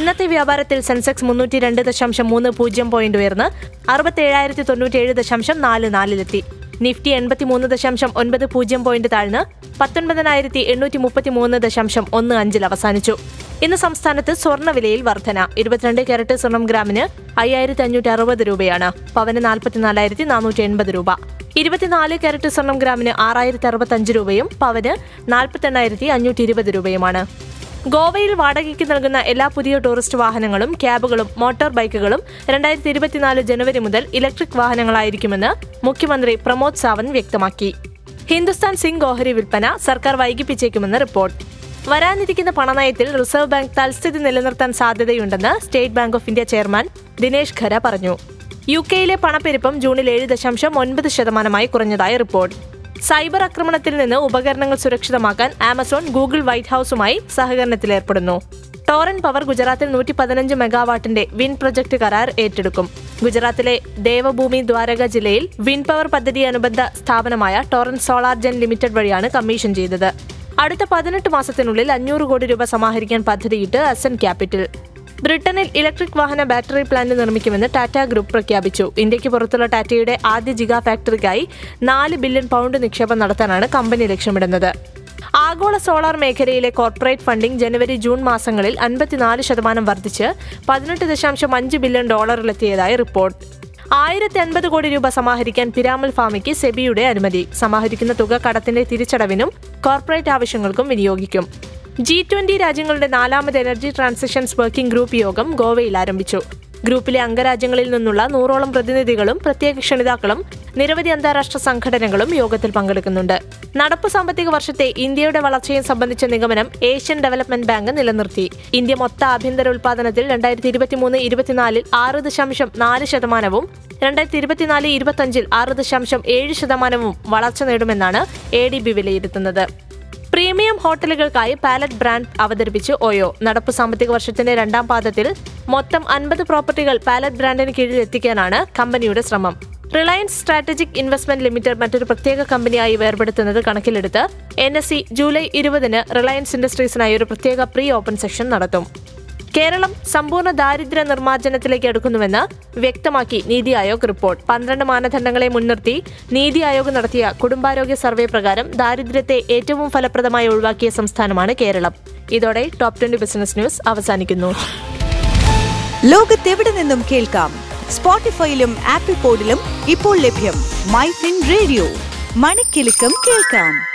ഇന്നത്തെ വ്യാപാരത്തിൽ സെൻസെക്സ് മുന്നൂറ്റി രണ്ട് ദശാംശം മൂന്ന് പൂജ്യം പോയിന്റ് ഉയർന്ന് അറുപത്തേഴായിരത്തി തൊണ്ണൂറ്റിയേഴ് ദശാംശം നാല് നാലിലെത്തി. നിഫ്റ്റി എൺപത്തിമൂന്ന് ദശാംശം ഒൻപത് പൂജ്യം പോയിന്റ് താഴ്ന്ന് പത്തൊൻപതിനായിരത്തി എണ്ണൂറ്റി മുപ്പത്തി മൂന്ന് ദശാംശം ഒന്ന് അഞ്ചിൽ അവസാനിച്ചു. ഇന്ന് സംസ്ഥാനത്ത് സ്വർണവിലയിൽ വർധന. ഇരുപത്തിരണ്ട് കാരറ്റ് സ്വർണം ഗ്രാമിന് അയ്യായിരത്തി അഞ്ഞൂറ്റി അറുപത് രൂപയാണ്. പവന് നാൽപ്പത്തിനാലായിരത്തി നാനൂറ്റി എൺപത് രൂപ. ഇരുപത്തിനാല് കാരറ്റ് സ്വർണം ഗ്രാമിന് ആറായിരത്തി അറുപത്തഞ്ച് രൂപയും പവന് നാൽപ്പത്തെണ്ണായിരത്തി അഞ്ഞൂറ്റി ഇരുപത് രൂപയുമാണ്. ഗോവയിൽ വാടകയ്ക്ക് നൽകുന്ന എല്ലാ പുതിയ ടൂറിസ്റ്റ് വാഹനങ്ങളും ക്യാബുകളും മോട്ടോർ ബൈക്കുകളും രണ്ടായിരത്തി ഇരുപത്തിനാല് ജനുവരി മുതൽ ഇലക്ട്രിക് വാഹനങ്ങളായിരിക്കുമെന്ന് മുഖ്യമന്ത്രി പ്രമോദ് സാവന്ത് വ്യക്തമാക്കി. ഹിന്ദുസ്ഥാൻ സിംഗ് ഓഹരി വിൽപ്പന സർക്കാർ വൈകിപ്പിച്ചേക്കുമെന്ന് റിപ്പോർട്ട്. വരാനിരിക്കുന്ന പണനയത്തിൽ റിസർവ് ബാങ്ക് തൽസ്ഥിതി നിലനിർത്താൻ സാധ്യതയുണ്ടെന്ന് State Bank of India chairman Dinesh Khara പറഞ്ഞു. യു കെയിലെ പണപ്പെരുപ്പം ജൂണിൽ ഏഴ് ദശാംശം ഒൻപത് ശതമാനമായി കുറഞ്ഞതായി റിപ്പോർട്ട്. സൈബർ ആക്രമണത്തിൽ നിന്ന് ഉപകരണങ്ങൾ സുരക്ഷിതമാക്കാൻ ആമസോൺ ഗൂഗിൾ വൈറ്റ് ഹൌസുമായി സഹകരണത്തിലേർപ്പെടുന്നു ടോറൻ പവർ ഗുജറാത്തിൽ നൂറ്റി പതിനഞ്ച് മെഗാവാട്ടിന്റെ വിൻ പ്രൊജക്ട് കരാർ ഏറ്റെടുക്കും. ഗുജറാത്തിലെ ദേവഭൂമി ദ്വാരക ജില്ലയിൽ വിൻ പവർ പദ്ധതി അനുബന്ധ സ്ഥാപനമായ ടോറൻ സോളാർ ജെൻ ലിമിറ്റഡ് വഴിയാണ് കമ്മീഷൻ ചെയ്തത്. അടുത്ത പതിനെട്ട് മാസത്തിനുള്ളിൽ അഞ്ഞൂറ് കോടി രൂപ സമാഹരിക്കാൻ പദ്ധതിയിട്ട് അസൻ ക്യാപിറ്റൽ. ബ്രിട്ടനിൽ ഇലക്ട്രിക് വാഹന ബാറ്ററി പ്ലാന്റ് നിർമ്മിക്കുമെന്ന് ടാറ്റ ഗ്രൂപ്പ് പ്രഖ്യാപിച്ചു. ഇന്ത്യയ്ക്ക് പുറത്തുള്ള ടാറ്റയുടെ ആദ്യ ജിഗാ ഫാക്ടറിക്കായി നാല് ബില്യൺ പൗണ്ട് നിക്ഷേപം നടത്താനാണ് കമ്പനി ലക്ഷ്യമിടുന്നത്. ആഗോള സോളാർ മേഖലയിലെ കോർപ്പറേറ്റ് ഫണ്ടിംഗ് ജനുവരി ജൂൺ മാസങ്ങളിൽ അൻപത്തിനാല് ശതമാനം വർദ്ധിച്ച് പതിനെട്ട് ദശാംശം അഞ്ച് ബില്യൺ ഡോളറിലെത്തിയതായി റിപ്പോർട്ട്. ആയിരത്തി അൻപത് കോടി രൂപ സമാഹരിക്കാൻ പിരാമൽ ഫാമിക്ക് സെബിയുടെ അനുമതി. സമാഹരിക്കുന്ന തുക കടത്തിന്റെ തിരിച്ചടവിനും കോർപ്പറേറ്റ് ആവശ്യങ്ങൾക്കും വിനിയോഗിക്കും. ജി ട്വന്റി രാജ്യങ്ങളുടെ നാലാമത് എനർജി ട്രാൻസിഷൻസ് വർക്കിംഗ് ഗ്രൂപ്പ് യോഗം ഗോവയിൽ ആരംഭിച്ചു. ഗ്രൂപ്പിലെ അംഗരാജ്യങ്ങളിൽ നിന്നുള്ള നൂറോളം പ്രതിനിധികളും പ്രത്യേക ക്ഷണിതാക്കളും നിരവധി അന്താരാഷ്ട്ര സംഘടനകളും യോഗത്തിൽ പങ്കെടുക്കുന്നുണ്ട്. നടപ്പ് സാമ്പത്തിക വർഷത്തെ ഇന്ത്യയുടെ വളർച്ചയെ സംബന്ധിച്ച നിഗമനം ഏഷ്യൻ ഡെവലപ്മെന്റ് ബാങ്ക് നിലനിർത്തി. ഇന്ത്യ മൊത്ത ആഭ്യന്തര ഉൽപാദനത്തിൽ രണ്ടായിരത്തി ഇരുപത്തിമൂന്ന് ഇരുപത്തിനാലിൽ ആറ് ദശാംശം നാല് ശതമാനവും രണ്ടായിരത്തി ഇരുപത്തിനാല് ഇരുപത്തഞ്ചിൽ ആറ് ദശാംശം ഏഴ് ശതമാനവും വളർച്ച നേടുമെന്നാണ് എ ഡി ബി വിലയിരുത്തുന്നത്. പ്രീമിയം ഹോട്ടലുകൾക്കായി പാലറ്റ് ബ്രാൻഡ് അവതരിപ്പിച്ച് ഓയോ നടപ്പ് സാമ്പത്തിക വർഷത്തിന്റെ രണ്ടാം പാദത്തിൽ മൊത്തം അൻപത് പ്രോപ്പർട്ടികൾ പാലറ്റ് ബ്രാൻഡിന് കീഴിൽ എത്തിക്കാനാണ് കമ്പനിയുടെ ശ്രമം. റിലയൻസ് സ്ട്രാറ്റജിക് ഇൻവെസ്റ്റ്മെന്റ് ലിമിറ്റഡ് മറ്റൊരു പ്രത്യേക കമ്പനിയായി വേർപെടുത്തുന്നത് കണക്കിലെടുത്ത് എൻ എസ് സി ജൂലൈ ഇരുപതിന് റിലയൻസ് ഇൻഡസ്ട്രീസിനായി ഒരു പ്രത്യേക പ്രീ ഓപ്പൺ സെഷൻ നടത്തും. കേരളം സമ്പൂർണ ദാരിദ്ര്യ നിർമ്മാർജനത്തിലേക്ക് അടുക്കുന്നുവെന്ന് വ്യക്തമാക്കി നീതി ആയോഗ് റിപ്പോർട്ട്. പന്ത്രണ്ട് മാനദണ്ഡങ്ങളെ മുൻനിർത്തി നീതി ആയോഗ് നടത്തിയ കുടുംബാരോഗ്യ സർവേ പ്രകാരം ദാരിദ്ര്യത്തെ ഏറ്റവും ഫലപ്രദമായി ഒഴിവാക്കിയ സംസ്ഥാനമാണ് കേരളം. ഇതോടെ ടോപ് ട്വന്റി ബിസിനസ് ന്യൂസ് അവസാനിക്കുന്നു. ലോകത്തെവിടെ നിന്നും കേൾക്കാം? സ്പോട്ടിഫൈയിലും ആപ്പിൾ പോഡിലും ഇപ്പോൾ ലഭ്യം മൈ ഫിൻ റേഡിയോ. മണിക്കെലക്കം കേൾക്കാം.